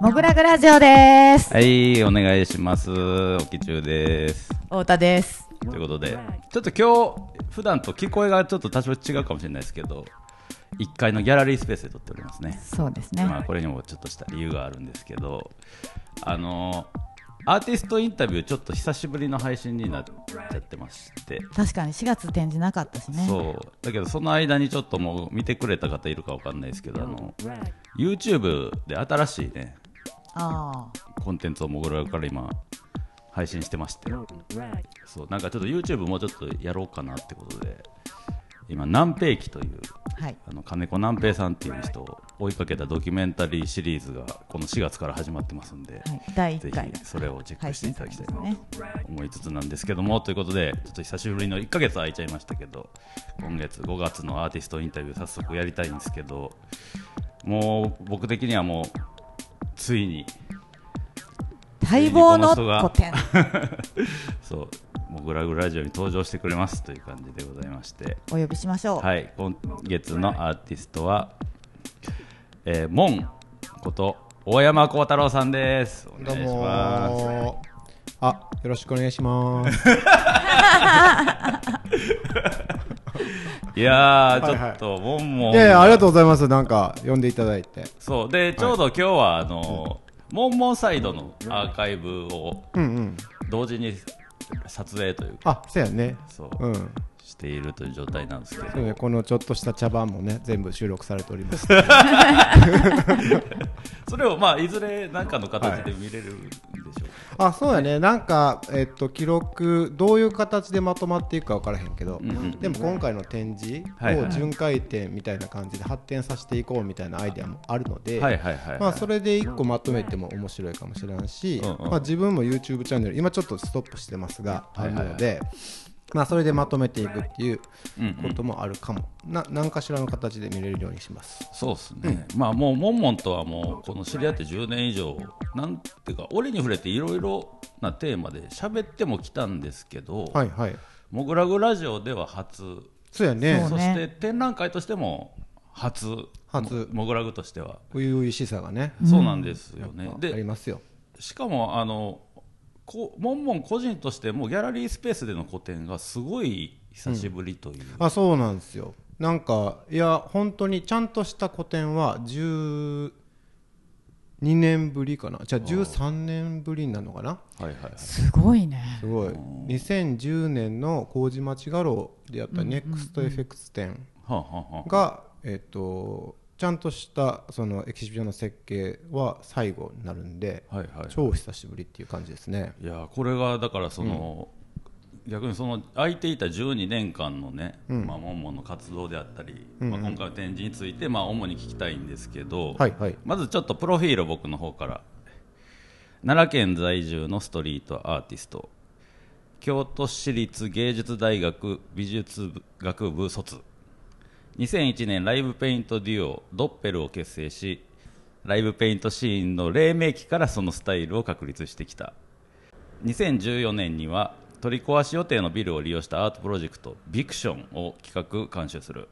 モグラグラジオです。はい、お願いします。おきちゅうです。太田です。ということで、ちょっと今日、普段と聞こえがちょっと多少違うかもしれないですけど、1階のギャラリースペースで撮っておりますね。そうですね。まあ、これにもちょっとした理由があるんですけど、あのアーティストインタビュー、ちょっと久しぶりの配信になっちゃってまして、確かに4月展示なかったしね。そうだけど、その間にちょっともう見てくれた方いるかわかんないですけど、あの YouTube で新しいね、あコンテンツをモグラから今配信してまして。そうなんかちょっと YouTube もうちょっとやろうかなってことで今南平記というあ、はい。あの金子南平さんっていう人を追いかけたドキュメンタリーシリーズがこの4月から始まってますんで、はい、第ぜ1回ひそれをチェックしていただきたいなと思いつつなんですけどもということでちょっと久しぶりの1ヶ月空いちゃいましたけど今月5月のアーティストインタビュー早速やりたいんですけどもう僕的にはもうついに待望の古典。そう、モグラグラジオに登場してくれますという感じでございまして、お呼びしましょう。はい、今月のアーティストは、えー、モンこと大山幸太郎さんです。おどう願いします。もあ、よろしくお願いします。いやちょっと、モンモン。いやいや、ありがとうございます。なんか、呼んでいただいて。そう、で、ちょうど今日は、あの、モンモンサイドのアーカイブを。同時に撮影というか、あ、そうやね。そう、うん。しているという状態なんですけどこのちょっとした茶番もね、全部収録されております。それを、まあ、いずれ何かの形で見れる。あ、そうやね。なんか、えっと、記録、どういう形でまとまっていくか分からへんけど、うんうんでも今回の展示を巡回展みたいな感じで発展させていこうみたいなアイデアもあるので、それで一個まとめても面白いかもしれんし、うんうん。まあ、自分も YouTube チャンネル今ちょっとストップしてますが、はいはいはい。あるので、まあ、それでまとめていくっていううんうんこともあるかも、な何かしらの形で見れるようにします。そうですね、まあもうモンモンとはもうこの知り合って10年以上なんていうか折に触れていろいろなテーマで喋ってもきたんですけど、はいはい。モグラグラジオでは初。そうやね。そして展覧会としても初。初。モグラグとしては、初々しさがね、そうなんですよね。ありでますよ。しかもあのこモンモン個人としてもギャラリースペースでの個展がすごい久しぶりという、あそうなんですよ。なんかいや本当にちゃんとした個展は12年ぶりかな。じゃあ13年ぶりになるのかな？はいはいはい。すごいね。すごい。2010年の麹町画廊でやった NEXTFX 展はあはあはあ。が、えっとちゃんとしたそのエキシビションの設計は最後になるんで、はいはい超久しぶりっていう感じですね。いやこれがだからその、逆にその空いていた12年間のね、まあ、モンモンの活動であったり、まあ、今回の展示について、まあ、主に聞きたいんですけど、はいはい。まずちょっとプロフィールを僕の方から。奈良県在住のストリートアーティスト。京都市立芸術大学美術学部卒2001年ライブペイントデュオドッペルを結成しライブペイントシーンの黎明期からそのスタイルを確立してきた。2014年には取り壊し予定のビルを利用したアートプロジェクトビクションを企画監修する。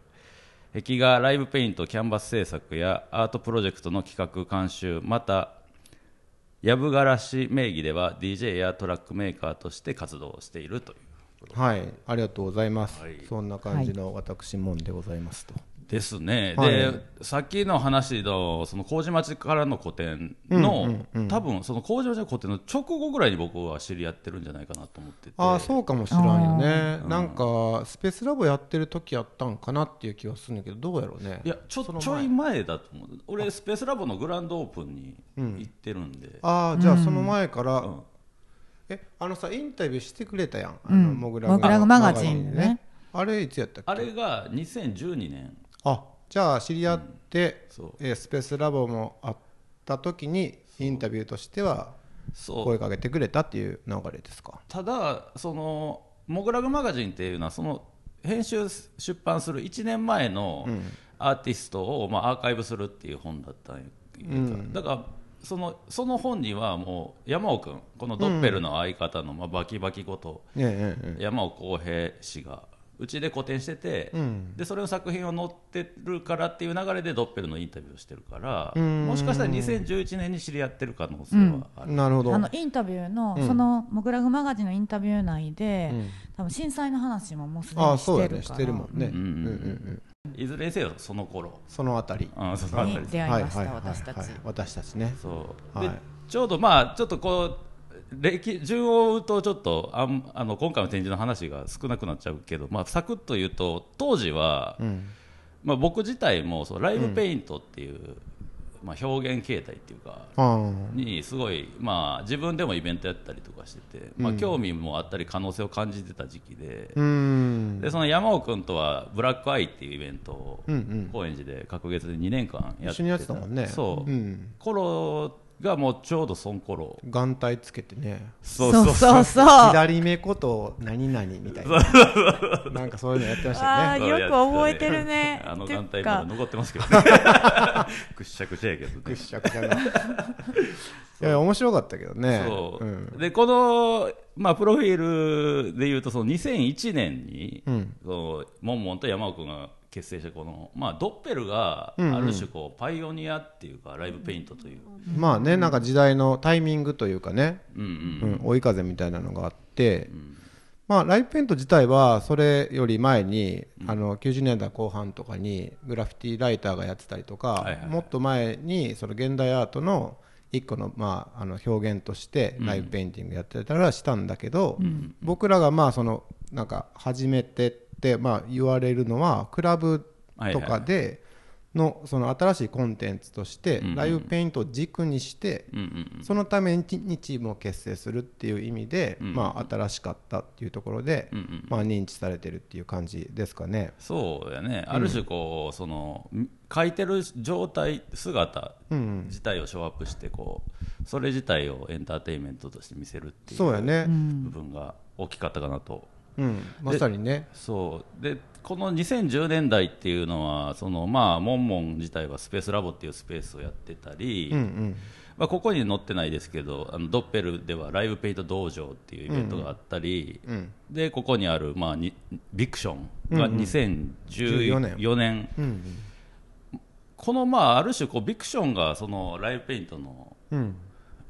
壁画ライブペイントキャンバス制作やアートプロジェクトの企画監修またやぶがらし名義では DJ やトラックメーカーとして活動しているという。はい。ありがとうございます、はい。そんな感じの私もんでございますと、ですね、はい。でさっきの話のその麹町からの個展の、多分その麹町の個展の直後ぐらいに僕は知り合ってるんじゃないかなと思ってて。ああそうかもしらんよね、なんかスペースラボやってる時やったんかなっていう気はするんだけどどうやろうね。いやちょちょい前だと思う。俺スペースラボのグランドオープンに行ってるんで、ああじゃあその前から、んえあのさインタビューしてくれたやん、あのモグラモグラグマガジンでね。あれいつやったっけ？あれが2012年。あじゃあ知り合って、そう。えースペースラボもあった時にインタビューとしてはそう。声かけてくれたっていう流れですか？ただそのモグラグマガジンっていうのはその編集出版する1年前のアーティストを、まあ、アーカイブするっていう本だったんやだからそのその本にはもう山尾君このドッペルの相方の、まあ、バキバキこと山尾浩平氏がうちで個展してて、うん。でそれを作品を載ってるからっていう流れでドッペルのインタビューをしてるからうん。もしかしたら2011年に知り合ってる可能性はある、なるほど。あのインタビューの、うん。そのモグラフマガジンのインタビュー内で、うん。多分震災の話ももうすでにしてるから。してるもんね、うんうんうんうんいずれにせよその頃。そのあたり。あそのあたり。に出会いました、私たち、私たちね。そう、はい。でちょうどまあちょっとこう歴順を追うとちょっとあんあの今回の展示の話が少なくなっちゃうけど、まあ、サクッと言うと当時は、うん。まあ、僕自体もそうライブペイントっていう、まあ、表現形態っていうかあにすごい、まあ、自分でもイベントやったりとかしてて、まあ、興味もあったり可能性を感じてた時期で,、でその山尾君とはブラックアイっていうイベントを高円寺で隔月で2年間やって一緒にやってたもんね。そう、うん。頃がもうちょうどその頃。眼帯つけてね。そそう。そうそう左目こと何々みたいな。なんかそういうのやってましたよね。よく覚えてるね。あの眼帯かまだ残ってますけどね。くっしゃくしゃやけどね。くっしゃくしゃが。いや面白かったけどね。そう、ん。でこの、まあ、プロフィールでいうとその2001年に、うん。そのモンモンと山尾君が結成したこの、まあ、ドッペルがあうんうん。る種こうパイオニアっていうかライブペイントという、まあねなんか時代のタイミングというかね、うんうんうん、追い風みたいなのがあって、まあ、ライブペイント自体はそれより前に、あの90年代後半とかにグラフィティライターがやってたりとか、はいはいもっと前にその現代アートの一個の,、まあ、あの表現としてライブペインティングやってたりはしたんだけど、僕らがまあそのなんか初めてってまあ言われるのはクラブとかでのその新しいコンテンツとしてライブペイントを軸にしてそのためにチームを結成するっていう意味で、まあ、新しかったっていうところで、まあ、認知されてるっていう感じですかね。そうやね、ある種こうその書いてる状態姿うん。自体をショーアップしてこうそれ自体をエンターテインメントとして見せるっていうそうやね、部分が大きかったかなとうん。まさにね。そう。でこの2010年代っていうのはそのまあモンモン自体はスペースラボっていうスペースをやってたり、うんうん。まあ、ここに載ってないですけどあのドッペルではライブペイント道場っていうイベントがあったり、うん。でここにある、まあ、にビクションが2014 14年,、うんこのまあある種こうビクションがそのライブペイントのうん。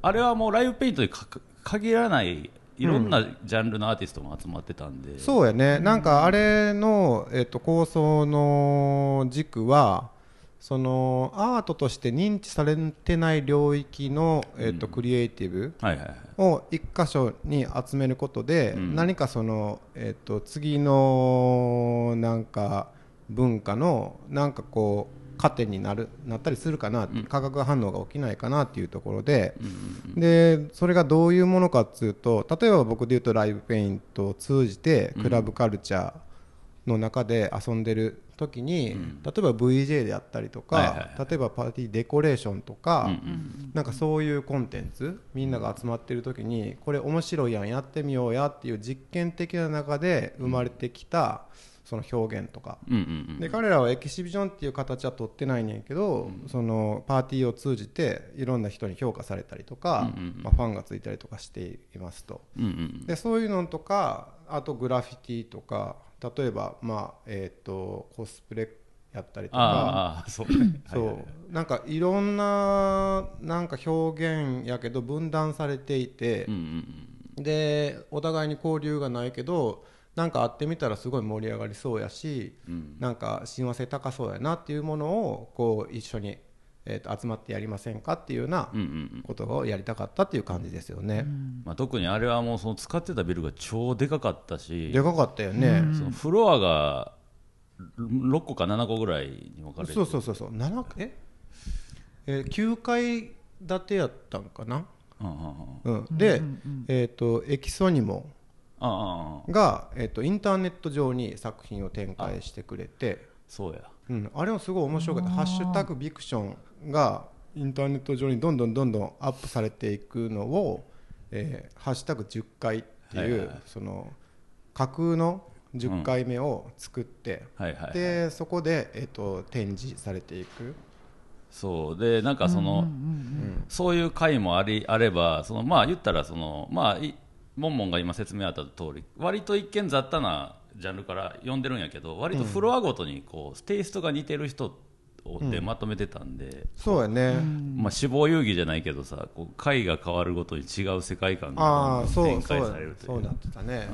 あれはもうライブペイントにか限らないいろんなジャンルのアーティストも集まってたんで、そうやね。なんかあれの、えっと構想の軸はそのアートとして認知されてない領域の、えっとクリエイティブを一箇所に集めることで、うん。何かその、えっと次のなんか文化のなんかこう糧になるなったりするかな、化学反応が起きないかなっていうところで、でそれがどういうものかっていうと例えば僕で言うとライブペイントを通じてクラブカルチャーの中で遊んでる時に、例えば VJ であったりとか、はいはいはい。例えばパーティーデコレーションとか、うんうん。なんかそういうコンテンツみんなが集まってる時にこれ面白いやんやってみようやっていう実験的な中で生まれてきたその表現とか。で彼らはエキシビジョンっていう形は取ってないねんけど、そのパーティーを通じていろんな人に評価されたりとか、まあ、ファンがついたりとかしていますと。でそういうのとかあとグラフィティとか例えば、まあえー、とコスプレやったりとか。そう。なんかいろんななんか表現やけど分断されていてでお互いに交流がないけどなんか会ってみたらすごい盛り上がりそうやし、うん。なんか親和性高そうやなっていうものをこう一緒に、えー、と集まってやりませんかっていうようなうんうんうん。ことをやりたかったっていう感じですよね。まあ、特にあれはもうその使ってたビルが超でかかったしでかかったよね。そのフロアが6個か7個ぐらいに分かれてそうそうそうそう。7え？えー、9階建てやったんかな、うんうんうん。うん、で、えー、とエキソニモああが、えー、とインターネット上に作品を展開してくれて。そうや。うん、あれもすごい面白かった「ハッシュタグビクション」がインターネット上にどんどんどんどんアップされていくのを「えーハッシュタグ10回」っていう、はいはいはい。その架空の10回目を作って、はいはいはい。でそこで、えー、と展示されていく、そう。でなんかその、そういう回もありあればそのまあ言ったらそのまあいモンモンが今説明あった通り割と一見雑多なジャンルから読んでるんやけど割とフロアごとにこうテイストが似てる人でまとめてたんで、そうやね、まあ、死亡遊戯じゃないけどさこう回が変わるごとに違う世界観あがあそう展開そうされるという。そうなってたね、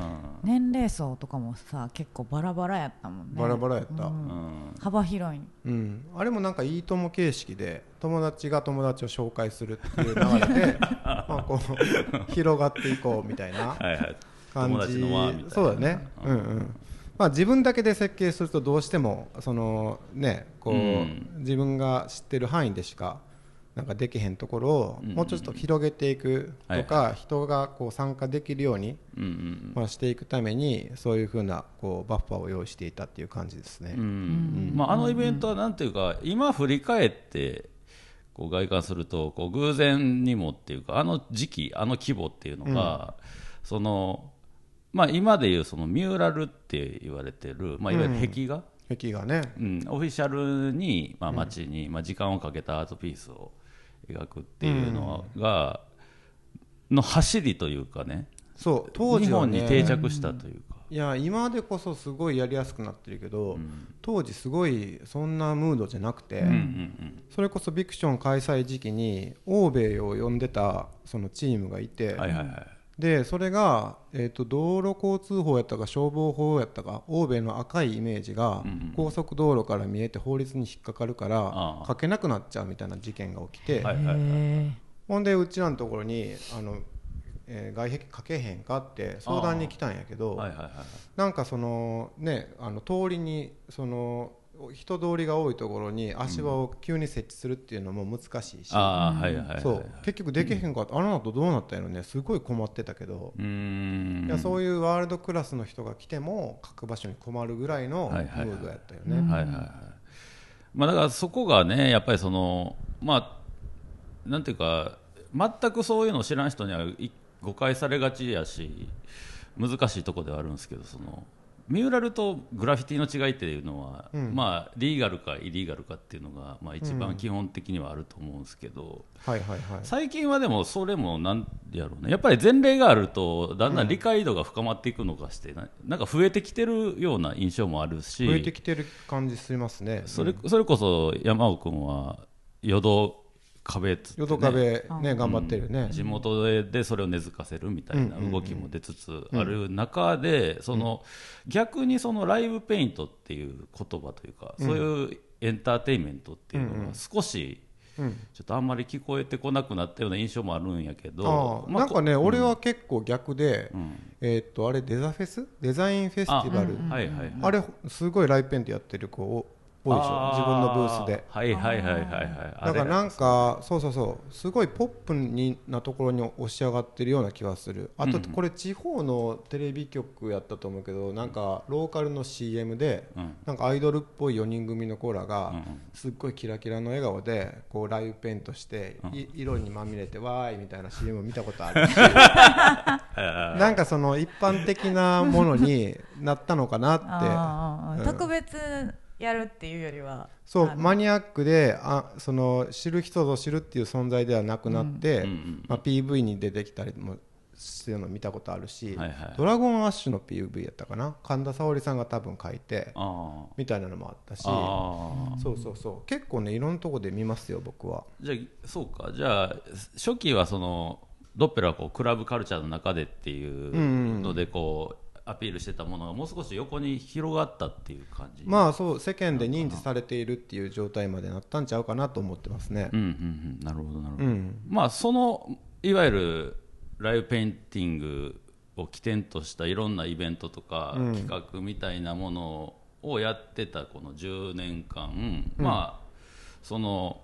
年齢層とかもさ結構バラバラやったもんね。バラバラやった、ううん。ん幅広い。あれもなんかいいとも形式で友達が友達を紹介するっていう流れで まあこう広がっていこうみたいなはいはい。感じ。友達の輪みたいな。そうだね。うんうんまあ自分だけで設計するとどうしてもそのねこう、うん。自分が知ってる範囲でしかなんかできへんところをうん。もうちょっと広げていくとか、人がこう参加できるように、うんうんまあ、していくためにそういうふうなこうバッファーを用意していたっていう感じですね。うん。まあ、あのイベントはなんていうか今振り返ってこう外観するとこう偶然にもっていうかあの時期あの規模っていうのが、そのまあ、今でいうそのミューラルって言われてる、まあ、いわゆる壁画、壁がね。うん。オフィシャルに、まあ、街に、まあ、時間をかけたアートピースを描くっていうのが、の走りというかね。そう当日時はね。本に定着したというか。いや今でこそすごいやりやすくなってるけど、当時すごいそんなムードじゃなくて、うんうんそれこそビクション開催時期に欧米を呼んでたそのチームがいて、うんはいはいはいでそれが、えー、と道路交通法やったか消防法やったか欧米の赤いイメージが高速道路から見えて法律に引っかかるかあらあ書けなくなっちゃうみたいな事件が起きて、ほんでうちらのところにあの、えー外壁かけへんかって相談に来たんやけど、なんかそのねあの通りにその人通りが多いところに足場を急に設置するっていうのも難しいし、ああはいはいはいそう。結局できへんかった、あの後どうなったんやろね。すごい困ってたけど、うーん。いやそういうワールドクラスの人が来ても書く場所に困るぐらいのムードやったよね。はいはいはい。まあだからそこがねやっぱりそのまあなんていうか全くそういうのを知らん人にはい誤解されがちやし難しいところではあるんですけどそのミューラルとグラフィティの違いっていうのは、うん。まあリーガルかイリーガルかっていうのが、まあ、一番基本的にはあると思うんですけど、はいはいはい。最近はでもそれもなんやろうね。やっぱり前例があるとだんだん理解度が深まっていくのかして、ななんか増えてきてるような印象もあるし増えてきてる感じしますね。それそれこそ山尾君は淀壁っつってね。淀壁ね頑張ってるよね。地元ででそれを根付かせるみたいな動きも出つつある中でその逆にそのライブペイントっていう言葉というかそういうエンターテインメントっていうのが少しうん。ちょっとあんまり聞こえてこなくなったような印象もあるんやけあどなんかね、俺は結構逆で、ん。えーっとあれデザフェス？デザインフェスティバル？あはいはいはい。あれすごいライブペントやってる子多いでしょ。自分のブースで。はいはいはいはいはい。だからなんかそうそうそう。すごいポップになところに押し上がってるような気がする。あとこれ地方のテレビ局やったと思うけどなんかローカルの CM でうん。なんかアイドルっぽい4人組の子らがうんすっごいキラキラの笑顔でこうライブペントしてい色にまみれてわーいみたいな CM 見たことあるし。なんかその一般的なものになったのかなって。うん。特別やるっていうよりはそうマニアックであその知る人ぞ知るっていう存在ではなくなって、うんうんまあ、PV に出てきたりもしてるの見たことあるし、はいはいドラゴンアッシュの PV やったかな？神田沙織さんが多分書いてあみたいなのもあったし。そうそうそう。結構ねいろんなとこで見ますよ僕は。じゃあそうか。じゃあ初期はそのドッペラはこうクラブカルチャーの中でっていうのでこうアピールしてたものがもう少し横に広がったっていう感じ。まあそう世間で認知されているっていう状態までなったんちゃうかなと思ってますね。うんうんうんなるほどなるほど、うん。まあそのいわゆるライブペインティングを起点としたいろんなイベントとかうん。企画みたいなものをやってたこの10年間、まあその、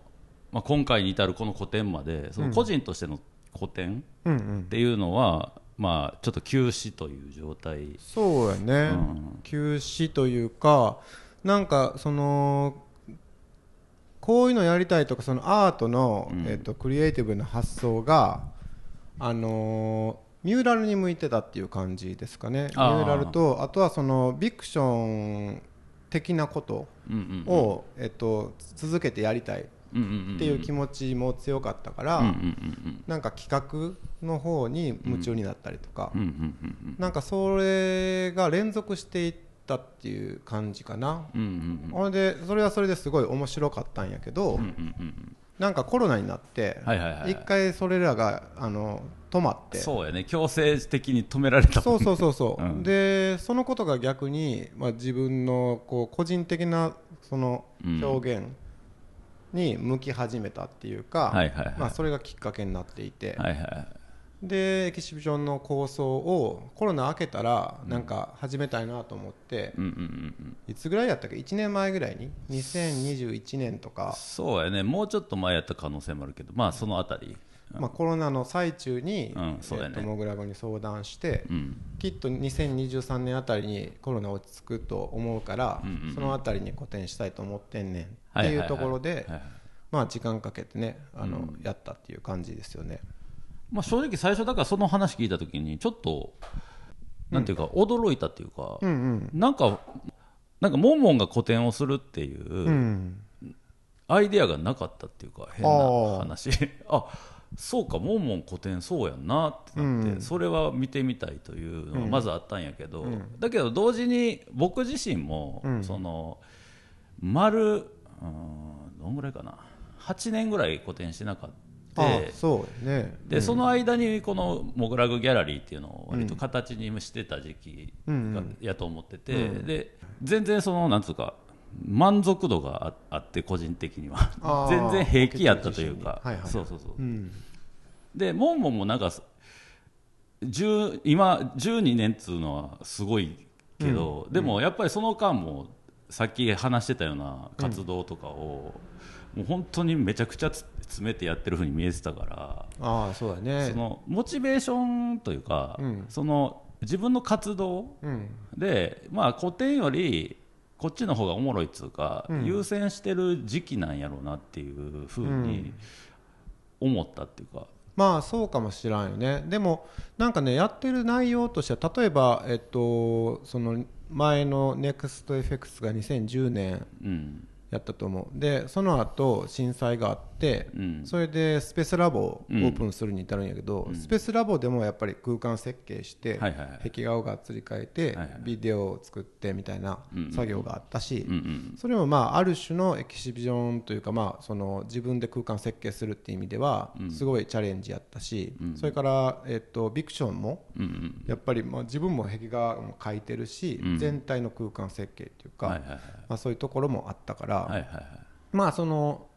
まあ、今回に至るこの個展までその個人としての個展うんうん。っていうのは、まあちょっと休止という状態。そうやね、うん。休止というかなんかそのこういうのやりたいとかそのアートの、うん。えっとクリエイティブな発想があのーミューラルに向いてたっていう感じですかね。ミューラルとあとはそのビクション的なことうんうんを、えっと、続けてやりたいっうんうんうんていう気持ちも強かったから、うんうんうんなんか企画の方に夢中になったりとか、うんうんうんうんなんかそれが連続していったっていう感じかな、うんうんほんでそれはそれですごい面白かったんやけど、うんうんうんなんかコロナになって一回それらがあの止まって。そうやね。強制的に止められたそうそうそうそう、うん。でそのことが逆に、まあ、自分のこう個人的なそのうん。表現に向き始めたっていうか、はいはいはい。まあ、それがきっかけになっていて、はいはいでエキシビションの構想をコロナ明けたらなんか始めたいなと思って、うんうんうんうん。いつぐらいやったっけ？1年前ぐらいに？2021年とか、そうやね。もうちょっと前やった可能性もあるけどまあそのあたりまあ、コロナの最中に、うんそうだね。えっとモグラグに相談して、うん。きっと2023年あたりにコロナ落ち着くと思うから、うんうんうん。そのあたりに個展したいと思ってんねんってはいうところで、はいはい。まあ時間かけてねあの、やったっていう感じですよね。まあ、正直最初だからその話聞いた時にちょっとなんていうか驚いたっていうか、うんなんかなんかモンモンが個展をするっていううん。うんアイデアがなかったっていうか変あなー。話 あそうかモンモン個展そうやんなってなって、うん。それは見てみたいというのがまずあったんやけど、うん。だけど同時に僕自身も、うん。その丸うんどんぐらいかな。8年ぐらい個展してなかった。あそうやね。で、その間にこのモグラグギャラリーっていうのを割と形にしてた時期やと思ってて、うん。で全然そのなんつうか満足度がああって個人的には。全然平気やったというか、はいはいそうそうそうう。ん。でモンモンもなんか10今12年っつうのはすごいけど、でもやっぱりその間もさっき話してたような活動とかを、もう本当にめちゃくちゃつ詰めてやってるふうに見えてたから。ああそうだね。そのモチベーションというか、うん。その自分の活動うん。で、まあ、古典よりこっちの方がおもろいっつうか、うん。優先してる時期なんやろうなっていうふうに思ったっていうか、まあそうかもしらんよね。でもなんかねやってる内容としては例えばえっとその前の NEXTFX が2010年うんやったと思う。でその後震災があって、うん。それでスペースラボをオープンするに至るんやけど、スペースラボでもやっぱり空間設計して、はいはいはい。壁画をがっつり変えて、はいはいビデオを作ってみたいな作業があったし、うんうんそれもまあある種のエキシビジョンというかまあその自分で空間設計するっていう意味ではすごいチャレンジやったし、それからえっとビクションもうんうんやっぱりまあ自分も壁画も描いてるし、うん。全体の空間設計っていうか、はいはいはい。まあそういうところもあったから、はいはいはい。まあその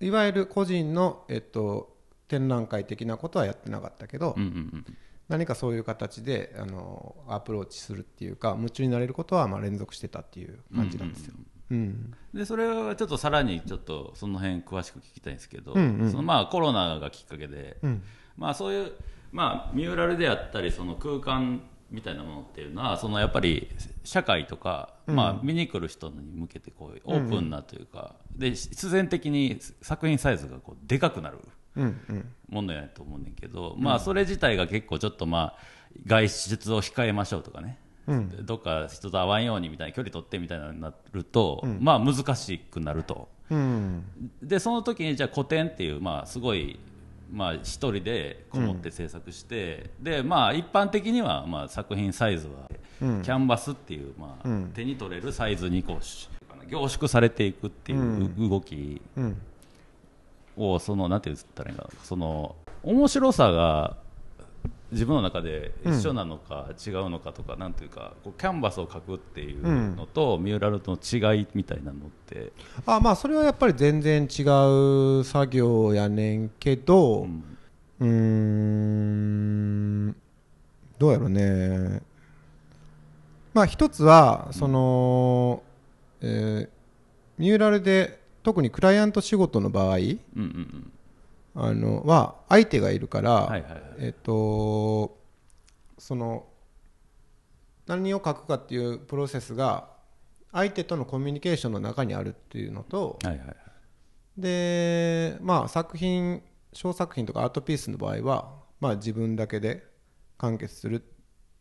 いわゆる個人のえっと展覧会的なことはやってなかったけど、うんうんうん何かそういう形であのアプローチするっていうか夢中になれることはまあ連続してたっていう感じなんですよ。うん。でそれはちょっとさらにちょっとその辺詳しく聞きたいんですけど、うんうん。そのまあコロナがきっかけで、うん。まあ、そういう、まあ、ミューラルであったりその空間みたいなものっていうのはそのやっぱり社会とか、まあ、見に来る人に向けてこうオープンなというか、で必然的に作品サイズがこうでかくなるうんうん。ものやと思うねんけど、まあ、それ自体が結構ちょっと、まあ、外出を控えましょうとかね、うん。どっか人と会わんようにみたいな距離取ってみたいなのになると、まあ、難しくなると。うん。でその時にじゃあ古典っていう、まあ、すごい、まあ、一人でこもって制作して、でまあ、一般的には、まあ、作品サイズは、うん。キャンバスっていう、まあうん。手に取れるサイズにこうし凝縮されていくっていう動きうん。をそのなんて言ったらいいその面白さが自分の中で一緒なのか違うのかとか、なんていうかこうキャンバスを描くっていうのと、ミューラルの違いみたいなのって、あまあそれはやっぱり全然違う作業やねんけどうん。うーんどうやろうね。まあ一つはその、えーミューラルで特にクライアント仕事の場合うんうんうんあのは相手がいるから、えっとその何を書くかっていうプロセスが相手とのコミュニケーションの中にあるっていうのとでまあ作品小作品とかアートピースの場合は、まあ、自分だけで完結するっ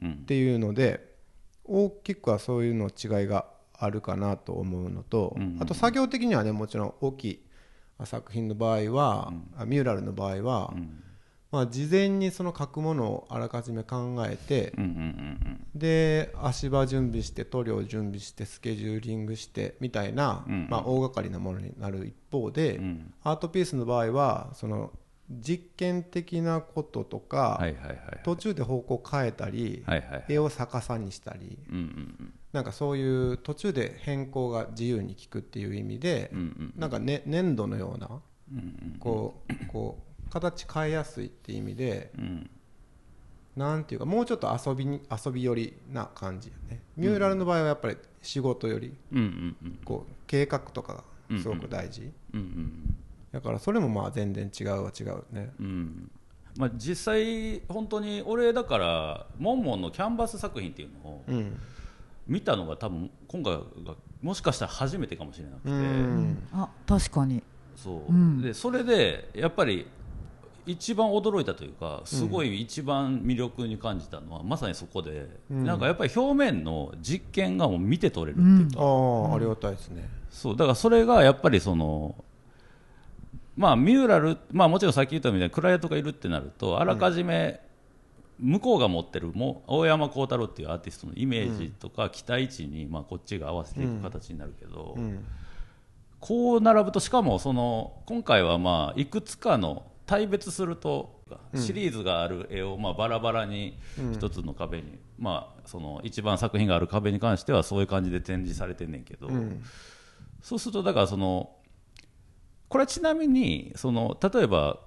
うんていうので大きくはそういうの違いがあるかなと思うのと、あと作業的にはねもちろん大きい作品の場合は、あミューラルの場合は、まあ、事前にその書くものをあらかじめ考えて、うんうんうんで足場準備して塗料準備してスケジューリングしてみたいな、うんうん。まあ、大掛かりなものになる一方で、うん。うんアートピースの場合はその実験的なこととか、はいはいはい途中で方向変えたり、はいはい絵を逆さにしたりうんうんなんかそういう途中で変更が自由に効くっていう意味で、なんか、ね、粘土のようなこうこう形変えやすいっていう意味でうん。なんていうかもうちょっと遊びに遊び寄りな感じよね。ミューラルの場合はやっぱり仕事より。こう計画とかがすごく大事、だからそれもまあ全然違うは違うね。うん。まあ、実際本当に俺だからモンモンのキャンバス作品っていうのをうん見たのが多分今回がもしかしたら初めてかもしれなくて、うん。あ確かに。そう、うん。でそれでやっぱり一番驚いたというかすごい一番魅力に感じたのは、まさにそこで、うん。なんかやっぱり表面の実験がもう見て取れるっていう。か、ああありがたいですね。そう。だからそれがやっぱりそのまあミューラル、まあ、もちろんさっき言ったみたいにクライアントがいるってなるとあらかじめ向こうが持ってるも大山幸太郎っていうアーティストのイメージとか期待値に、まあ、こっちが合わせていく形になるけど、うん。こう並ぶとしかもその今回はまあいくつかの対別するとシリーズがある絵をまあバラバラに一つの壁に、まあその一番作品がある壁に関してはそういう感じで展示されてんねんけど、うん。そうするとだからそのこれはちなみにその例えば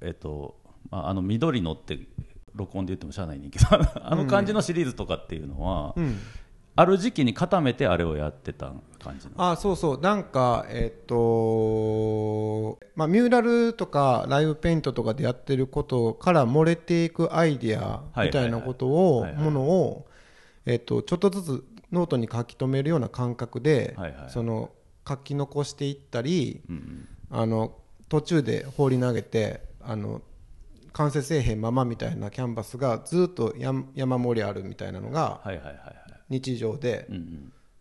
えっと、まあ、あの緑のって録音で言ってもしゃあないねんけどあの感じのシリーズとかっていうのは、うん。ある時期に固めてあれをやってた感じあそうそう。なんかえっとまあミューラルとかライブペイントとかでやってることから漏れていくアイディアみたいなことをものをえっとちょっとずつノートに書き留めるような感覚ではいはい。その書き残していったりうんうん。あの途中で放り投げてあの完成せえへんままみたいなキャンバスがずっと山山盛りあるみたいなのが日常で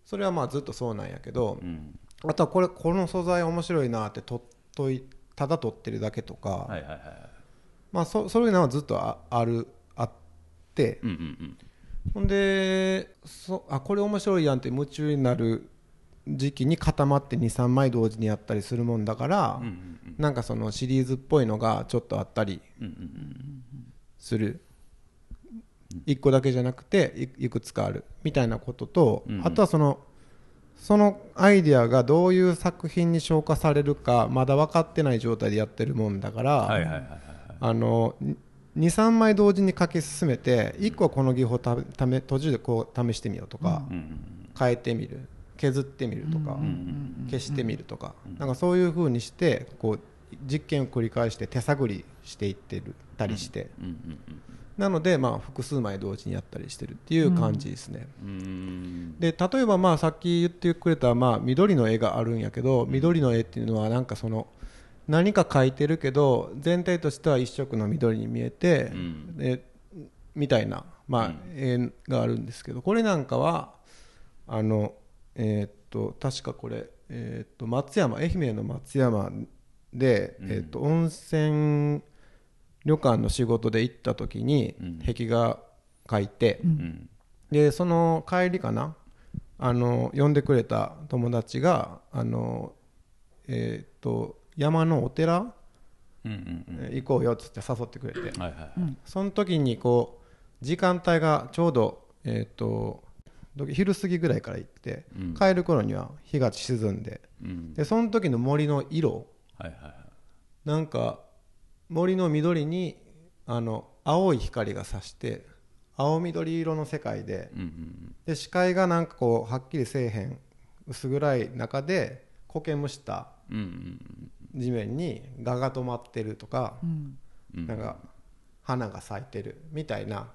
それはまあずっとそうなんやけどうんあとはこれこの素材面白いなってとっといただ取ってるだけとか、まあ、そそういうのはずっとああるあってほんでそあこれ面白いやんって夢中になる時期に固まって23枚同時にやったりするもんだから、うんうんなんかそのシリーズっぽいのがちょっとあったりうんうんうん。する。1個だけじゃなくていいくつかあるみたいなことと、うんうん。あとはそのそのアイディアがどういう作品に消化されるかまだ分かってない状態でやってるもんだから、はいはいはいはいあの23枚同時に書き進めて1個はこの技法たため途中でこう試してみようとか、うんうん。変えてみる削ってみるとか、ん消してみるとか、なんかそういうふうにしてこう実験を繰り返して手探りしていってるたりして、なのでまあ複数枚同時にやったりしてるっていう感じですね。で例えばまあさっき言ってくれたまあ緑の絵があるんやけど緑の絵っていうのはなんかその何か描いてるけど全体としては一色の緑に見えて、うん。でみたいな、まあうん。絵があるんですけどこれなんかはあの、えーっと確かこれ、えーっと松山愛媛の松山で、うん。えーっと温泉旅館の仕事で行った時にうん。壁画描いて、うん。でその帰りかなあの呼んでくれた友達があの、えーっと山のお寺、うんうんうん。えー行こうよっつって誘ってくれて、はいはいはい。その時にこう時間帯がちょうど、えーっとど昼過ぎぐらいから行って、うん。帰る頃には日が沈んでうん。でその時の森の色。はいはいはい。なんか森の緑にあの青い光が差して青緑色の世界でうんうんで視界がなんかこうはっきりせえへん薄暗い中で苔むしたうんうん地面に蛾が止まってるとか、うん。うん。なんか花が咲いてるみたいな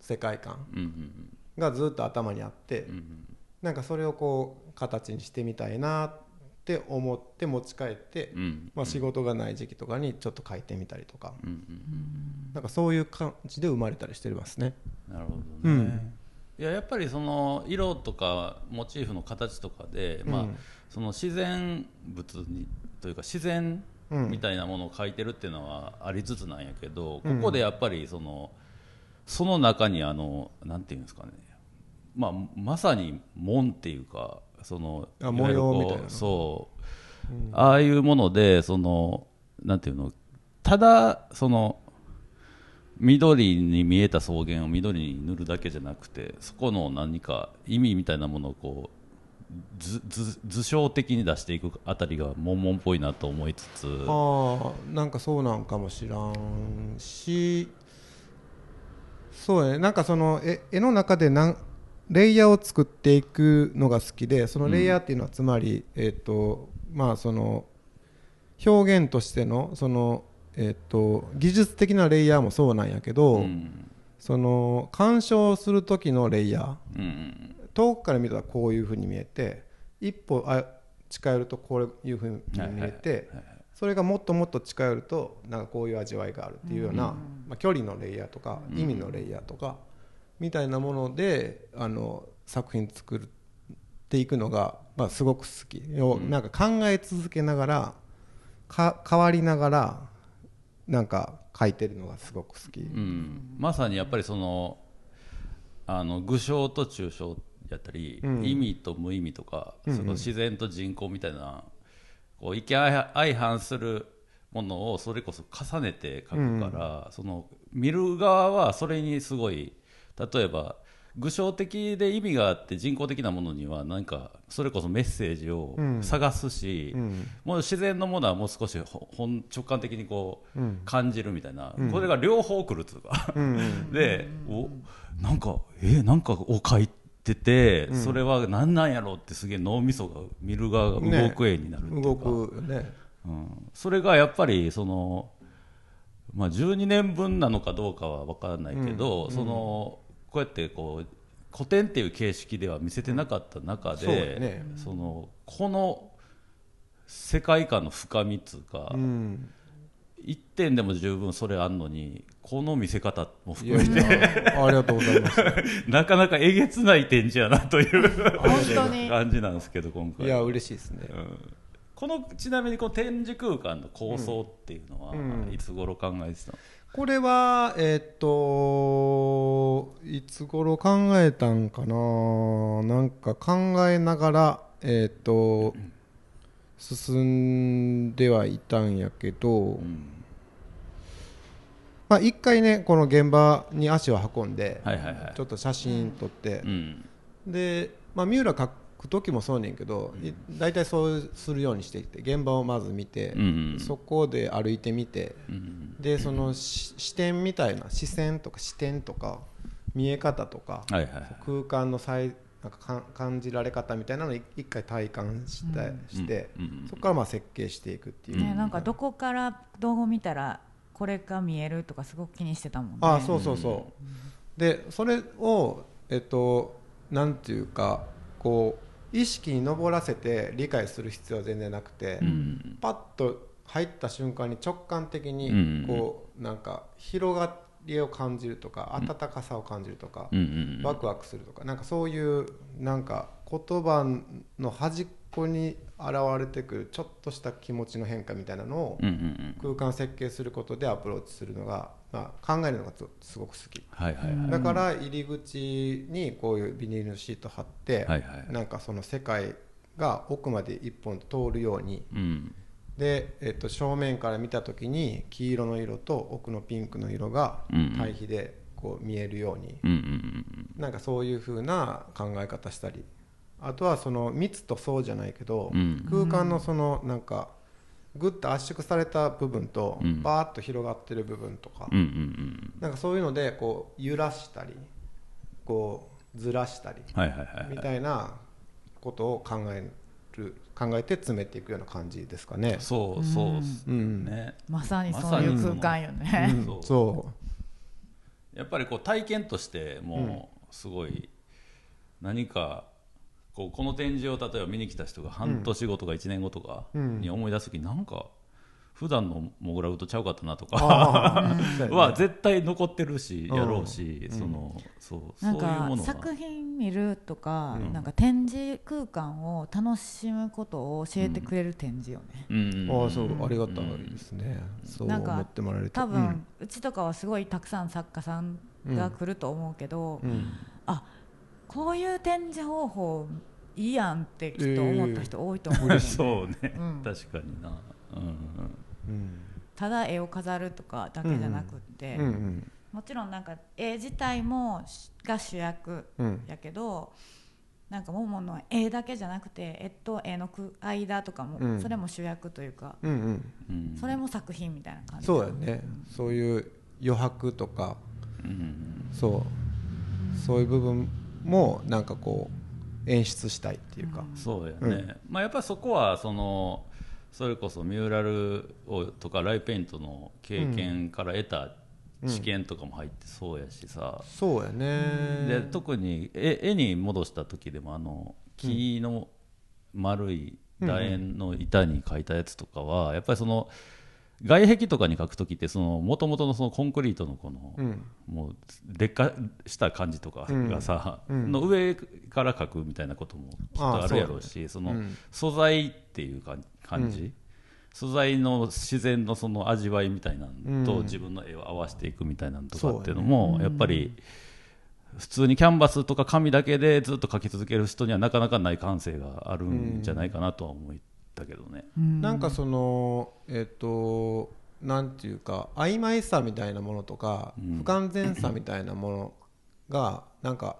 世界観。うんうんがずっと頭にあって、うんうん。なんかそれをこう形にしてみたいなって思って持ち帰って、うんまあ、仕事がない時期とかにちょっと書いてみたりとか、うんうんなんかそういう感じで生まれたりしてますね。なるほどね、うん。いややっぱりその色とかモチーフの形とかで、まあうんその自然物にというか自然うん。みたいなものを描いてるっていうのはありつつなんやけど、ここでやっぱりそのその中にあのなんていうんですかね、まあ、まさに門っていうかその模様みたいな。そう、ああいうものでそのなんていうのただその緑に見えた草原を緑に塗るだけじゃなくてそこの何か意味みたいなものをこう図図図象的に出していくあたりがモンモンっぽいなと思いつつ。ああなんかそうなんかもしらんし。そうやね。なんかその絵絵の中でなんレイヤーを作っていくのが好きでそのレイヤーっていうのはつまり、えっ、とまあその表現としてのそのえっ、と技術的なレイヤーもそうなんやけど、うん。その鑑賞する時のレイヤーうんうん遠くから見たらこういうふうに見えて一歩あ近寄るとこういうふうに見えてそれがもっともっと近寄るとなんかこういう味わいがあるっていうような、まあ、距離のレイヤーとか意味のレイヤーとかみたいなものであの作品作っていくのが、まあ、すごく好き。要なんか考え続けながらか変わりながらなんか書いてるのがすごく好き。うん。まさにやっぱりそのあの具象と抽象やったり、うん。意味と無意味とか、うんうん。その自然と人工みたいなこう意見相相反するものをそれこそ重ねて書くから、その見る側はそれにすごい例えば具象的で意味があって人工的なものには何かそれこそメッセージをうん。探すし、うん。もう自然のものはもう少しほ本直感的にこううん。感じるみたいな、これが両方来るというか、うん。うん。でおなんかえなんかを書いてて、うん。それは何なんやろうってすげえ脳みそが見る側が動く絵になるっていう動か、くね。うん、それがやっぱりその、まあ、12年分なのかどうかは分からないけど、そのこうやってこう古典っていう形式では見せてなかった中そうやで、ね。そのこの世界観の深みっつうか、うん。一点でも十分それあんのにこの見せ方も含めてありがとうございます。なかなかえげつない展示やなという本当に。感じなんですけど今回。いや嬉しいですね。うん。このちなみにこの展示空間の構想っていうのは、うん。いつ頃考えてたの、これはえーっといつ頃考えたんかな？なんか考えながらえーっと進んではいたんやけど、うん。まあ一回ねこの現場に足を運んで、はいはいはい。ちょっと写真撮ってう、ん。で、まあ、三浦描く時もそうねんけど、い大体そうするようにしていて現場をまず見て、うんそこで歩いてみて、うんでそのし視点みたいな視線とか視点とか見え方とか、はいはいはい。空間の際なんかかん感じられ方みたいなのを一一回体感した、して、うんうんそこからまあ設計していくっていう、ね、なんかどこから動画見たらこれが見えるとかすごく気にしてたもんね。あそうそうそう、でそれをえっとなんていうかこう意識に上らせて理解する必要は全然なくて、うん。パッと入った瞬間に直感的うん。にこうなんか広がりを感じるとか温かさを感じるとか、うんうん。ワクワクするとかなんかそういうなんか言葉の端っこに現れてくるちょっとした気持ちの変化みたいなのをうんうんうん。空間設計することでアプローチするのが、まあ、考えるのがつすごく好き。はいはいはい。だから入り口にこういうビニールのシート貼って、はいはい。なんかその世界が奥まで一本通るように。うん。で、えっと、正面から見た時に黄色の色と奥のピンクの色がうん対比でこう見えるように、うんうん。なんかそういう風な考え方したり。あとはその密とそうじゃないけど、うん。空間のそのなんかグッと圧縮された部分と、うん。バーッと広がってる部分とか、うんうんうんなんかそういうのでこう揺らしたりこうずらしたりはいはいはいみたいなことを考える考えて詰めていくような感じですかね。そうそううん。ねまさにそういう空間よね、うん。そう。そやっぱりこう体験としてもうすごい何かこうこの展示を例えば見に来た人が半年後とか1年後とかうん。に思い出す時なんか普段のモグラウとちゃうかったなとかは絶対残ってるしうん。やろうし、そのそうなんか作品見るとか、うん。なんか展示空間を楽しむことを教えてくれる展示よね、うん。ああそうありがたいですね、そうなんか思ってもらえると。多分、うちとかはすごいたくさん作家さんが来ると思うけど、うん。うん。あこういう展示方法いいやんってきっと思った人多いと思うよ。ね、そうね、うん。確かにな、うんうんただ絵を飾るとかだけじゃなくって、うんうんもちろんなんか絵自体もしが主役うんやけどなんかももの絵だけじゃなくて絵と絵のく間とかも、うん。それも主役というか、うんうん。うんそれも作品みたいな感じ。そうやね。そういう余白とか。うん。そう。そういう部分もなんかこう演出したいっていうか、そうやね、うん。まあやっぱりそこはそのそれこそミューラルをとかライペイントの経験から得た知見とかも入ってそうやしさ、そうやね。で特に絵絵に戻した時でもあの木の丸い楕円の板に描いたやつとかはやっぱりその外壁とかに描く時ってもともとのそのコンクリートのこの、うん。もう劣化した感じとかがさ、の上から描くみたいなこともきっとあるやろうしそのうん。素材っていうか感じ、素材の自然のその味わいみたいなのとうん。自分の絵を合わせていくみたいなのとかっていうのもやっぱり普通にキャンバスとか紙だけでずっと描き続ける人にはなかなかない感性があるんじゃないかなとは思ったけどね。うん。なんかそのえっ、となんていうか曖昧さみたいなものとか、うん。不完全さみたいなものがなんか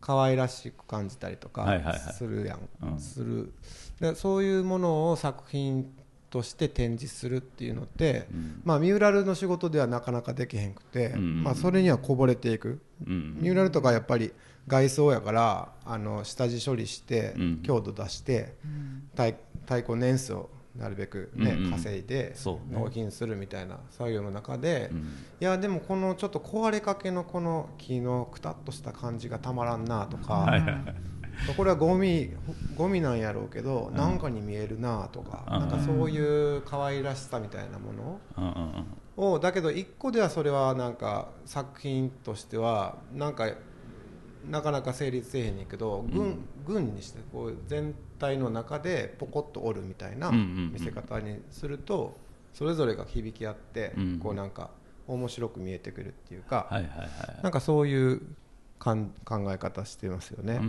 可愛らしく感じたりとかはいはいはい。するやん、うん。する。でそういうものを作品として展示するっていうのって、うん。まあ、ミューラルの仕事ではなかなかできへんくて、うんまあ、それにはこぼれていく。うんミューラルとかやっぱり外装やからあの下地処理してうん強度出してうん。太太鼓年数をなるべく、ねうんうん稼いで納品するみたいな作業の中で、うん。いやでもこのちょっと壊れかけのこの木のくたっとした感じがたまらんなとか、はいはいはいこれはゴミゴミなんやろうけど、なんかに見えるなとか、うん。なんかそういう可愛らしさみたいなもの？うんをだけど一個ではそれはなんか作品としてはなんかなかなか成立せえへんねんけど、群群にしてこう全体の中でポコッと折るみたいな見せ方にするとそれぞれが響き合って、うん。こうなんか面白く見えてくるっていうか、はいはいはい。なんかそういうかん考え方してますよね。うんうんう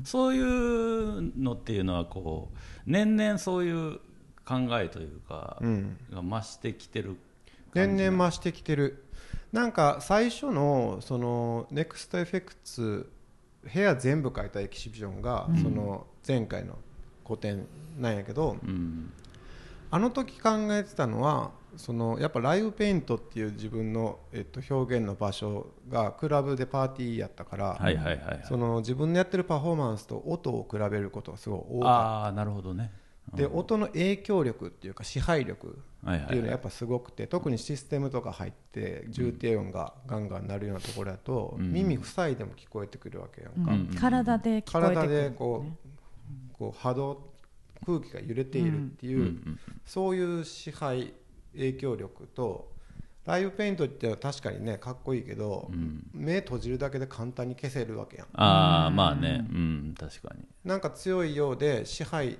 ん。そういうのっていうのはこう年々そういう考えというか、うん。が増してきてる年々増してきてる。なんか最初のその NEXTFX 部屋全部描いたエキシビジョンが、うん。その前回の個展なんやけどうん。あの時考えてたのはそのやっぱライブペイントっていう自分の、えっと、表現の場所がクラブでパーティーやったから、はいはいはいはい。その自分のやってるパフォーマンスと音を比べることがすごい多かっああなるほどね。たで音の影響力っていうか支配力っていうのはやっぱすごくて特にシステムとか入って重低音がガンガン鳴るようなところだと、うん。耳塞いでも聞こえてくるわけやんか、うん体で聞こえてく体る、でこうこう波動空気が揺れているっていう、うんうん。そういう支配影響力とライブペイントって確かにねかっこいいけど、うん。目閉じるだけで簡単に消せるわけやん。ああまあね。うん確かに。なんか強いようで支配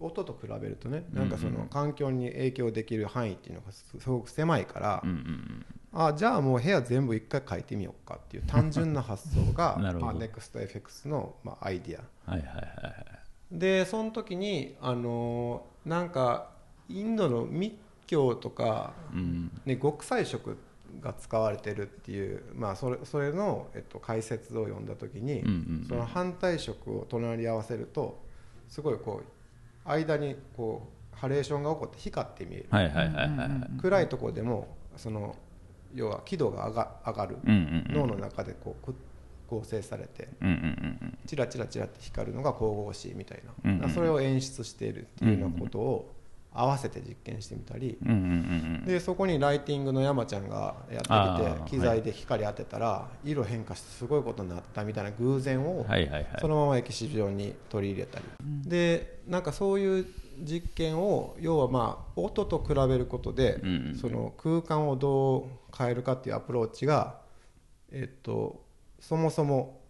音と比べるとねなんかその環境に影響できる範囲っていうのがすすごく狭いから、うんうんあじゃあもう部屋全部一回変えてみようかっていう 単純な発想が なるほど。まあ、NEXTFX の、まあ、アイディア。はいはいはいはいでその時にあのーなんかインドの密教とか、うん。ね、極彩色が使われてるっていう、まあ、それそれの、えっと、解説を読んだ時に、うんうんうん。その反対色を隣り合わせるとすごいこう間にこうハレーションが起こって光って見える、はいはいはいはいはい。暗いところでもその要は輝度が上が上がる、うんうんうん脳の中でこうく構成されてうんうんうんチラチラチラって光るのが神々しいみたいな、うんうん。それを演出しているっていうようなことを合わせて実験してみたり、でそこにライティングの山ちゃんがやってきて機材で光当てたら色変化してすごいことになったみたいな偶然をそのままエキシビジョンに取り入れたり、でなんかそういう実験を要はまあ音と比べることで、その空間をどう変えるかっていうアプローチが、えっと、そもそも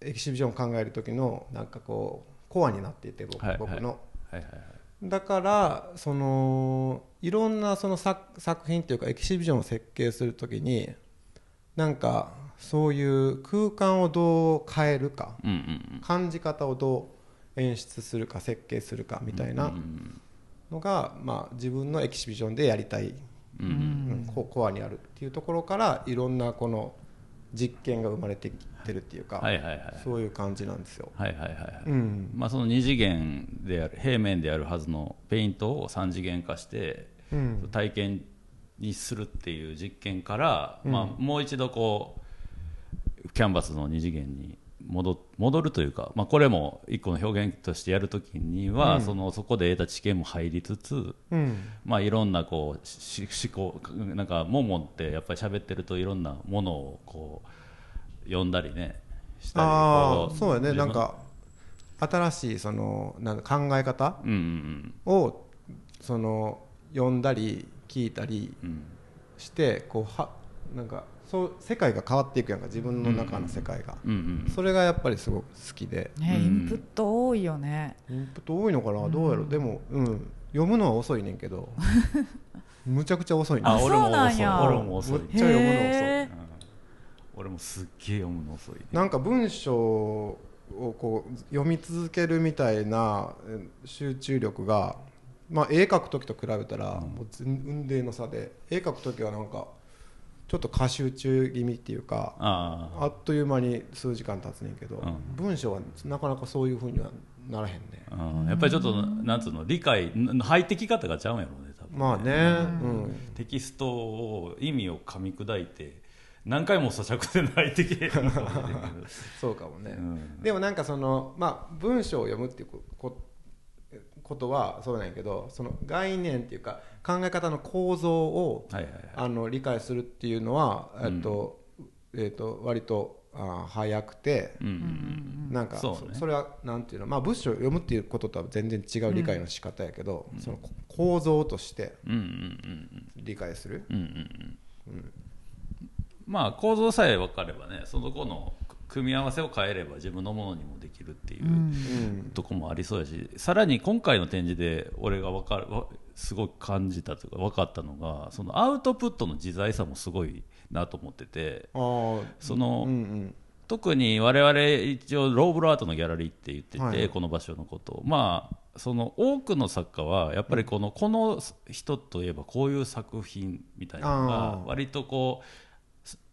エキシビジョンを考える時のなんかこうコアになっていて僕,、僕の。はいはいはいだからそのいろんなその作作品というかエキシビジョンを設計するときになんかそういう空間をどう変えるかうんうん感じ方をどう演出するか設計するかみたいなうんのが、まあ、自分のエキシビジョンでやりたい、うんうんうん。ココアにあるっていうところからいろんなこの実験が生まれてきてるっていうか、はいはいはい。そういう感じなんですよ。はいはいはいはい。うん。まあ、その2次元である平面であるはずのペイントを3次元化してうん。体験にするっていう実験から、まあ、もう一度こうキャンバスの2次元に戻戻るというか、まあ、これも一個の表現としてやるときには、そのそこで得た知見も入りつつ、うん。まあ、いろんなこうし思考なんかモンモンってやっぱり喋ってるといろんなものをこう読んだりねしたりあそうやね。なんか新しいそのなんか考え方うんうんをその読んだり聞いたりうんうん。してこうはなんかそう世界が変わっていくやんか。自分の中の世界が、うんうんそれがやっぱりすごく好きで。ね、うん。インプット多いよね。インプット多いのかな？どうやろ？うでも、うん、読むのは遅いねんけど。むちゃくちゃ遅いねん。あ俺もそうなんや。俺も遅い。むっちゃ読むの遅い。うん。俺もすっげえ読むの遅い。ねなんか文章をこう読み続けるみたいなえ集中力が、まあ、絵描く時と比べたらもう全雲泥の差で。絵描く時はなんかちょっと過集中気味っていうかあっという間に数時間経つねんけど、うん。文章はなかなかそういうふうにはならへんね。うん。やっぱりちょっとなんつうの理解ん入ってき方がちゃうんやろうね多分まあね。うん。テキストを意味を噛み砕いて何回も咀嚼でないといけないかもしれないけどそうかもね、うん。でもなんかそのまあ文章を読むっていうここことはそうなんやけどその概念っていうか考え方の構造をはいはいはい。あの理解するっていうのは、えっとえっと割とあ早くて、うんうんなんかそうね。そそれはなんていうのまあ文章を読むっていうこととは全然違う理解の仕方やけど、そのこ構造としてうんうんうん理解する、うんうんうん。うん。まあ構造さえ分かればねその子の組み合わせを変えれば自分のものにもできるっていう、うん。とこもありそうやしさらに今回の展示で俺が分かるわすごく感じたというか分かったのがそのアウトプットの自在さもすごいなと思っててその、うんうん。特に我々一応ローブルアートのギャラリーって言ってて、はい。この場所のことを。まあその多くの作家はやっぱりこの,、この人といえばこういう作品みたいなのが割とこう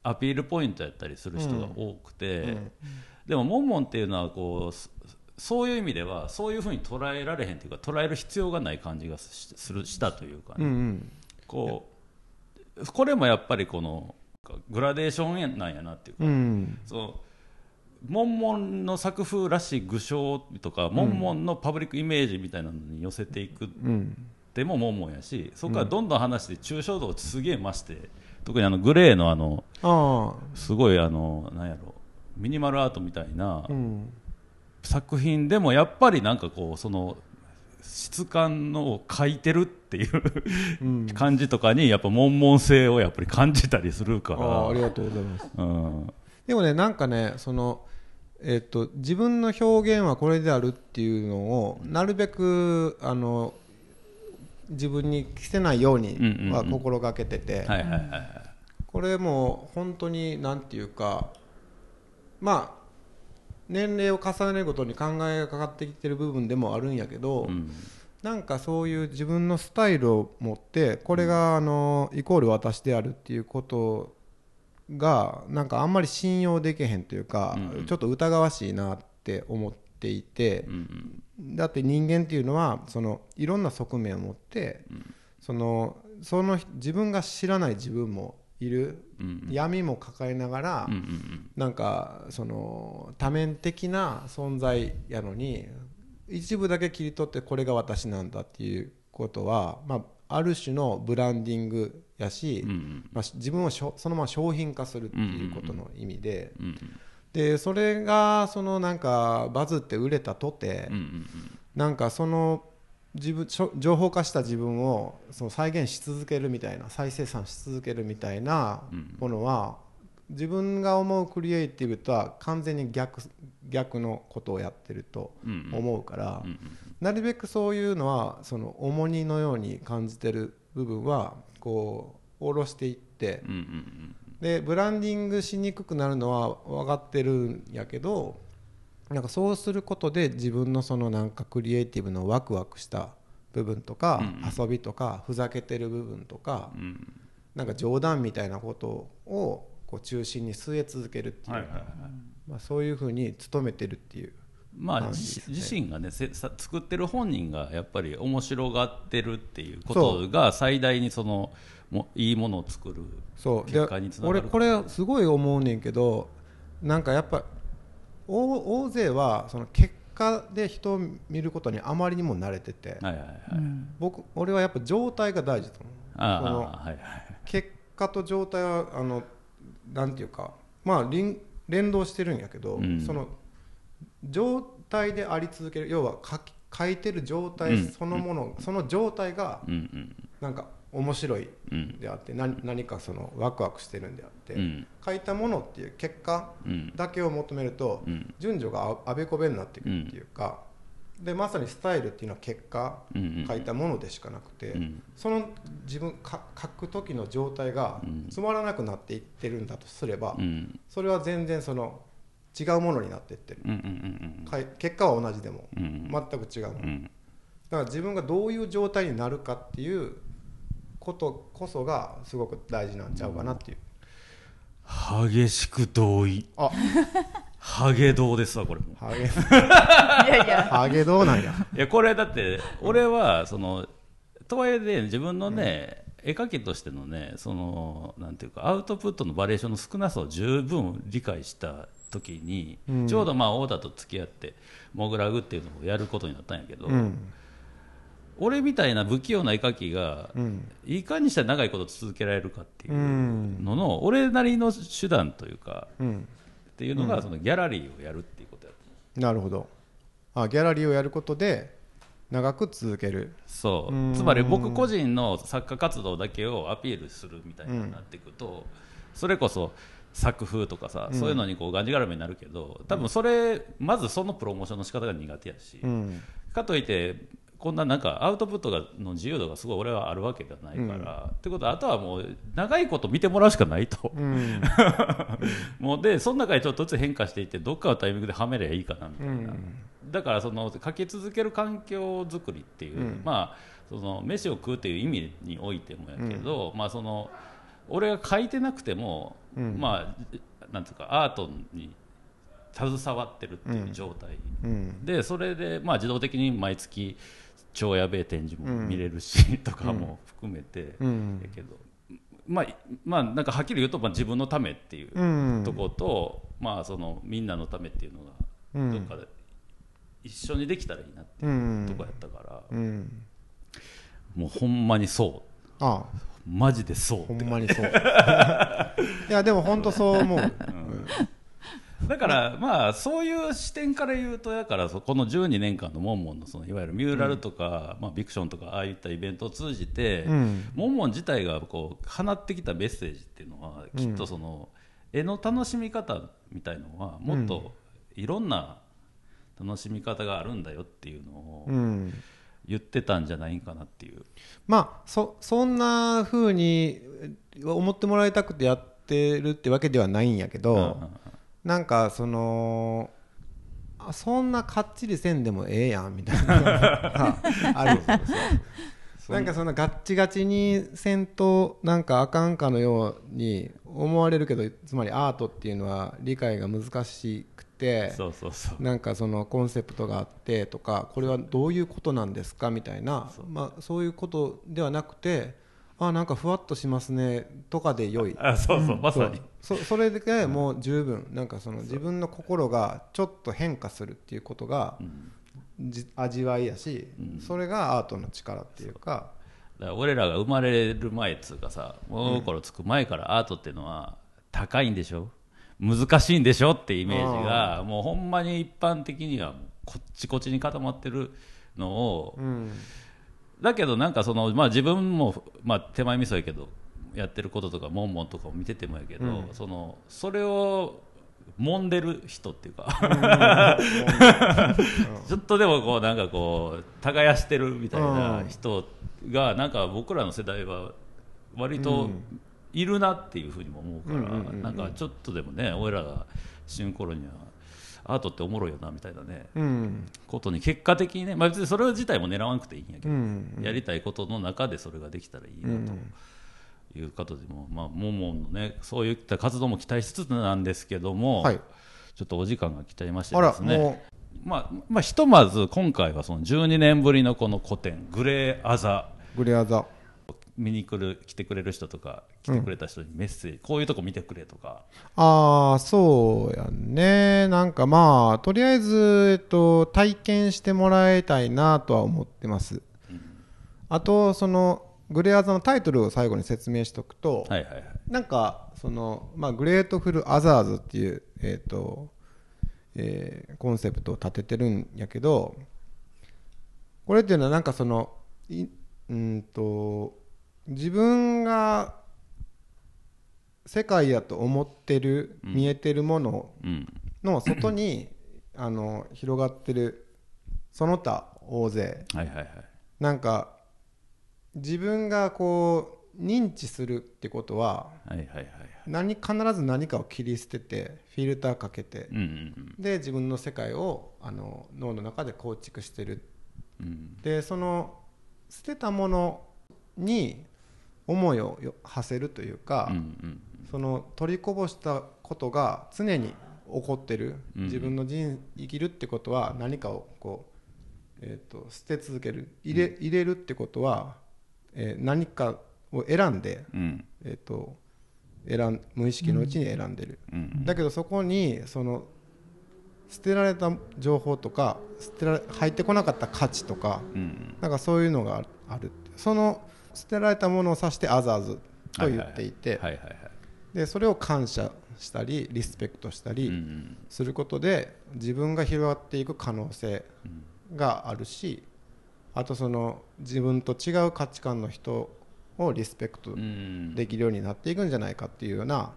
アピールポイントやったりする人が多くて、うん。でもモンモンっていうのはこうそそういう意味ではそういうふうに捉えられへんというか捉える必要がない感じがしするしたというかね、うんうん。こうこれもやっぱりこのグラデーションなんやなっていうか、うん。そうモンモンの作風らしい具象とか、モンモンのパブリックイメージみたいなのに寄せていくっうんてもモンモンやしそこからどんどん話して抽象度をすげえ増して特にあのグレーのあのあすごいあのなんやろミニマルアートみたいなあうん。作品でもやっぱりなんかこうその質感のを描いてるっていううん。感じとかにやっぱ悶々性をやっぱり感じたりするかああありら。がとうございます。うん。でもねなんかねそのえっと自分の表現はこれであるっていうのをなるべくあの自分に着せないようには心がけてて、これも本当になんていうかまあ年齢を重ねるごとに考えがかかってきてる部分でもあるんやけど、うん。なんかそういう自分のスタイルを持ってこれがあのイコール私であるっていうことがなんかあんまり信用できへんというか、うんうん。ちょっと疑わしいなって思っていてう、んだって人間っていうのはそのいろんな側面を持って、そのその自分が知らない自分もいる、うん闇も抱えながら、うんうんなんかその多面的な存在やのに一部だけ切り取ってこれが私なんだっていうことは、まあ、ある種のブランディングやし、うんうん。まあ、自分をそのまま商品化するっていうことの意味で、うんでそれがそのなんかバズって売れたとて、うんうんなんかその自分情報化した自分をその再現し続けるみたいな再生産し続けるみたいなものは、自分が思うクリエイティブとは完全に逆逆のことをやってると思うから、なるべくそういうのはその重荷のように感じてる部分はこう下ろしていって、うんうんでブランディングしにくくなるのは分かってるんやけどなんかそうすることで自分のそのなんかクリエイティブのワクワクした部分とか、遊びとかふざけてる部分とか、うなんか冗談みたいなことをこう中心に据え続けるっていう、まあ、そういうふうに努めてるっていうまあ、自身がね作ってる本人がやっぱり面白がってるっていうことが最大にそのもいいものを作るそう。で結果につながる。俺これすごい思うねんけどなんかやっぱ大大勢はその結果で人を見ることにあまりにも慣れてて、はいはいはい、僕俺はやっぱ状態が大事だと思う。ああそのはいはい結果と状態はあのなんていうかまあ連連動してるんやけど、うん。その状態であり続ける。要は書き書いてる状態そのもの、その状態がうんうん。なんか面白いうん。であって何何かそのワクワクしてるんであって、うん。書いたものっていう結果うん。だけを求めると、うん。順序がああべこべになってくるっていうか、でまさにスタイルっていうのは結果、書いたものでしかなくて、うん。その自分か書く時の状態がうん。つまらなくなっていってるんだとすれば、うん。それは全然その違うものになっていってる、結果は同じでも、うん全く違うもの、だから自分がどういう状態になるかっていうことこそがすごく大事なんちゃうかなっていう、激しく同意。あ。ハゲ道ですわこれ。もハゲ。いやいや。ハゲどうなんや。いやこれだって俺はそのとはいえね自分のね、絵描きとしてのねそのなんていうかアウトプットのバリエーションの少なさを十分理解した時に、うん。ちょうどまあ太田と付き合ってモグラグっていうのをやることになったんやけど、うん俺みたいな不器用な絵描きが、うん。いかにしたら長いこと続けられるかっていううん。のの、俺なりの手段というかうん。っていうのが、そのギャラリーをやるっていうことやなるほど。あギャラリーをやることで長く続ける。そう。うん。つまり僕個人の作家活動だけをアピールするみたいになっていくと、それこそ作風とかさ、そういうのにこうがんじがらめになるけど多分それまずそのプロモーションの仕方が苦手やし、うん。かといってこんななんかアウトプットがの自由度がすごい俺はあるわけではないから、ってことはあとはもう長いこと見てもらうしかないと、うん。もうでその中でちょっとずつ変化していってどっかのタイミングではめりゃいいかなみたいな、うん。だからその書き続ける環境づくりっていう、うん。まあその飯を食うっていう意味においてもやけど、まあその俺が書いてなくても、うん。まあなんていうかアートに携わってるっていう状態、うん。でそれでまあ自動的に毎月超やべえ展示も見れるし、とかも含めて、うん。やけど。まあまあなんかはっきり言うと、まあ、自分のためっていううん。とこと、まあそのみんなのためっていうのうん。がどっかで一緒にできたらいいなってういうん。とこやったから、うん。もうほんまにそう。あマジでそうほんまにそう。いやでも本当そう思う、だからまあそういう視点から言うとだからそこの12年間のモンモンのそのいわゆるミューラルとか、まあ、ビクションとかああいったイベントを通じて、うん。モンモン自体がこう放ってきたメッセージっていうのはきっとその絵の楽しみ方みたいのはもっといろんな楽しみ方があるんだよっていうのをうん。言ってたんじゃないかなっていう。まあそそんな風に思ってもらいたくてやってるってわけではないんやけど、うんうんなんかそのあそんなかっちりせんでもええやんみたいな。あるんですよ。なんかそんなガッチガチにせんとなんかあかんかのように思われるけどつまりアートっていうのは理解が難しくてそうそうそう。なんかそのコンセプトがあってとかこれはどういうことなんですかみたいなまあ、そういうことではなくてあなんかふわっとしますねとかで良い。あそうそう、まさに。そそれでもう十分なんかその自分の心がちょっと変化するっていうことがじ味わいやし、それがアートの力っていうか。だから俺らが生まれる前っつうかさ物心つく前からアートっていうのは高いんでしょ？難しいんでしょってイメージがもうほんまに一般的にはこっちこっちに固まってるのを、うんだけどなんかその、まあ、自分も、まあ、手前味噌やけどやってることとかモンモンとかを見ててもやけど、うん。そのそれを揉んでる人っていうか ちょっとでもこうなんかこう耕してるみたいな人がなんか僕らの世代は割といるなっていうふうにも思うから、なんかちょっとでもね俺らが死ぬ頃にはアートっておもろいよなみたいなねうん。ことに結果的にね、まあ、別にそれ自体も狙わなくていいんやけうど、ん。やりたいことの中でそれができたらいいなということでも、まあ、もものねそういった活動も期待しつつなんですけども、はい。ちょっとお時間が来ちゃいましてですね。もまあまあ、ひとまず今回はその12年ぶりのこの個展「グレーアザ。うグレアザ」見に来る来てくれる人とか来てくれた人にメッセージ、こういうとこ見てくれとか。ああそうやんね。なんかまあとりあえず、えっと、体験してもらいたいなとは思ってます、あとそのグレアザのタイトルを最後に説明しておくと、はいはいはい。なんかその、まあ、 Grateful Others っていう、えーとえーコンセプトを立ててるんやけどこれっていうのはなんかそのいうんと自分が世界やと思ってる、見えてるものうん。の外に あの広がってるその他大勢。はいはいはい。なんか自分がこう認知するってことははいはいはい何必ず何かを切り捨ててフィルターかけてうんうん。で自分の世界をあの脳の中で構築してる。うん。でその捨てたものに思いをよ馳せるというか、その取りこぼしたことが常に起こってる、うん自分の人生きるってことは何かをこう、えー、と捨て続ける。入れ,、入れるってことは、えー何かを選んで、うん。えー、と選ん無意識のうちに選んでる、うん。だけどそこにその捨てられた情報とか捨てられ入ってこなかった価値とかうん。なんかそういうのがある。その捨てられたものを指してアザーズと言っていて、でそれを感謝したりリスペクトしたりんすることで自分が広がっていく可能性があるしあとその自分と違う価値観の人をリスペクトうん。できるようになっていくんじゃないかっていうような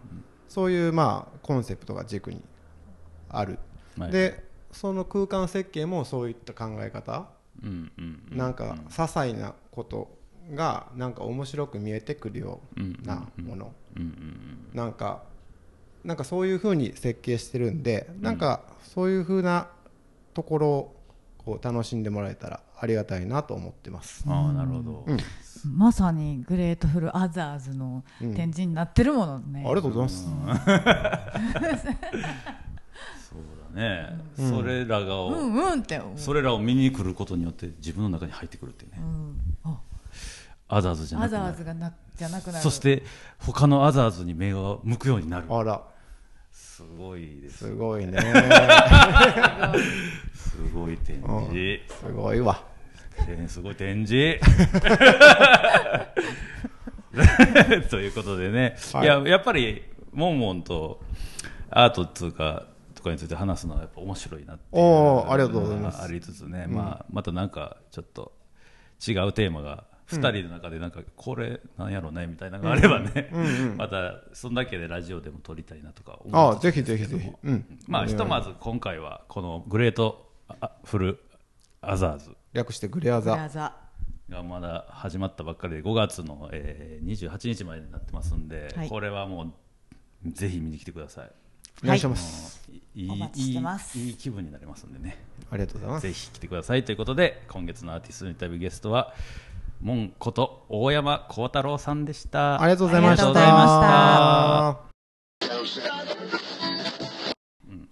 そういうまあコンセプトが軸にある。はいでその空間設計もそういった考え方なんか些細なことがなんか面白く見えてくるようなもの。うんうんなんかなんかそういうふうに設計してるんで、なんかそういうふうなところをこう楽しんでもらえたらありがたいなと思ってます。ああなるほど、うん。まさに Grateful Others のうん展示になってるものね、ありがとうございます。そうだね、うん。それらが、うんうんってそれらを見に来ることによって自分の中に入ってくるっていうね。う、ん、あアザーズじゃなアくなる。ザーズがなじゃなくなる。そして他のアザーズに目が向くようになる。あら、すごいですすごいね。すごい展示、すごいわ。えーすごい展示。ということでね、はい。い、ややっぱりモンモンとアートっていうかとかについて話すのはやっぱ面白いなっていうおーありがとうございます。ありつつね、まあ、またなんかちょっと違うテーマが2人の中でなんかこれなんやろうねみたいなのがあればね、またそんだけでラジオでも撮りたいなとか思あぜひぜひぜひ。うん。まあひとまず今回はこのグレートあフルアザーズ。略してグレアザ。ザがまだ始まったばっかりで5月の、えー、28日までになってますんで、はい。これはもうぜひ見に来てください。お願いします。いいお待ちしてます。いいいい気分になりますんでね。ありがとうございます。ぜひ来てください。ということで今月のアーティストインタビューゲストはモンこと大山幸太郎さんでした。ありがとうございました。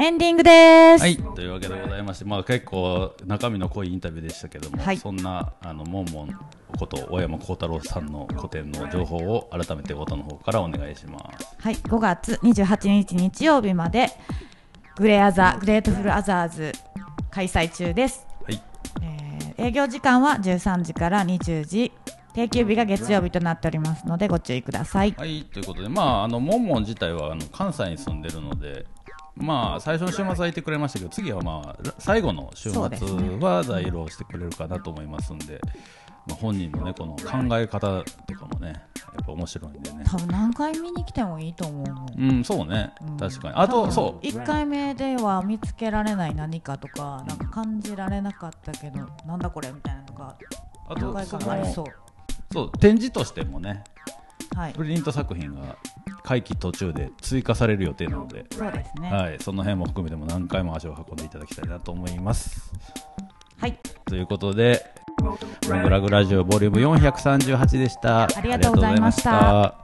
エンディングです、はい、というわけでございまして、まあ、結構中身の濃いインタビューでしたけども、はい。そんなあのモンモンこと大山幸太郎さんの個展の情報を改めて太田の方からお願いします。はい、5月28日日曜日までグレアザグレートフルアザーズ開催中です、営業時間は13時から20時。定休日が月曜日となっておりますのでご注意ください。はい、ということで、まあ、あのモンモン自体はあの関西に住んでるので、まあ最初の週末はいてくれましたけど次はまあ最後の週末は在廊してくれるかなと思いますんで、まあ、本人のねこの考え方とかもねやっぱ面白いんでね。多分何回見に来てもいいと思うのうんそうね、うん。確かに。あとそう。1回目では見つけられない何かとかなんか感じられなかったけどなんだこれみたいなのとかあ何回とそのかありそう。そう展示としてもねはい。プリント作品が会期途中で追加される予定なので、そうですね。はい、その辺も含めても何回も足を運んでいただきたいなと思います。はい。ということで、グラグラジオボリューム438でした。ありがとうございました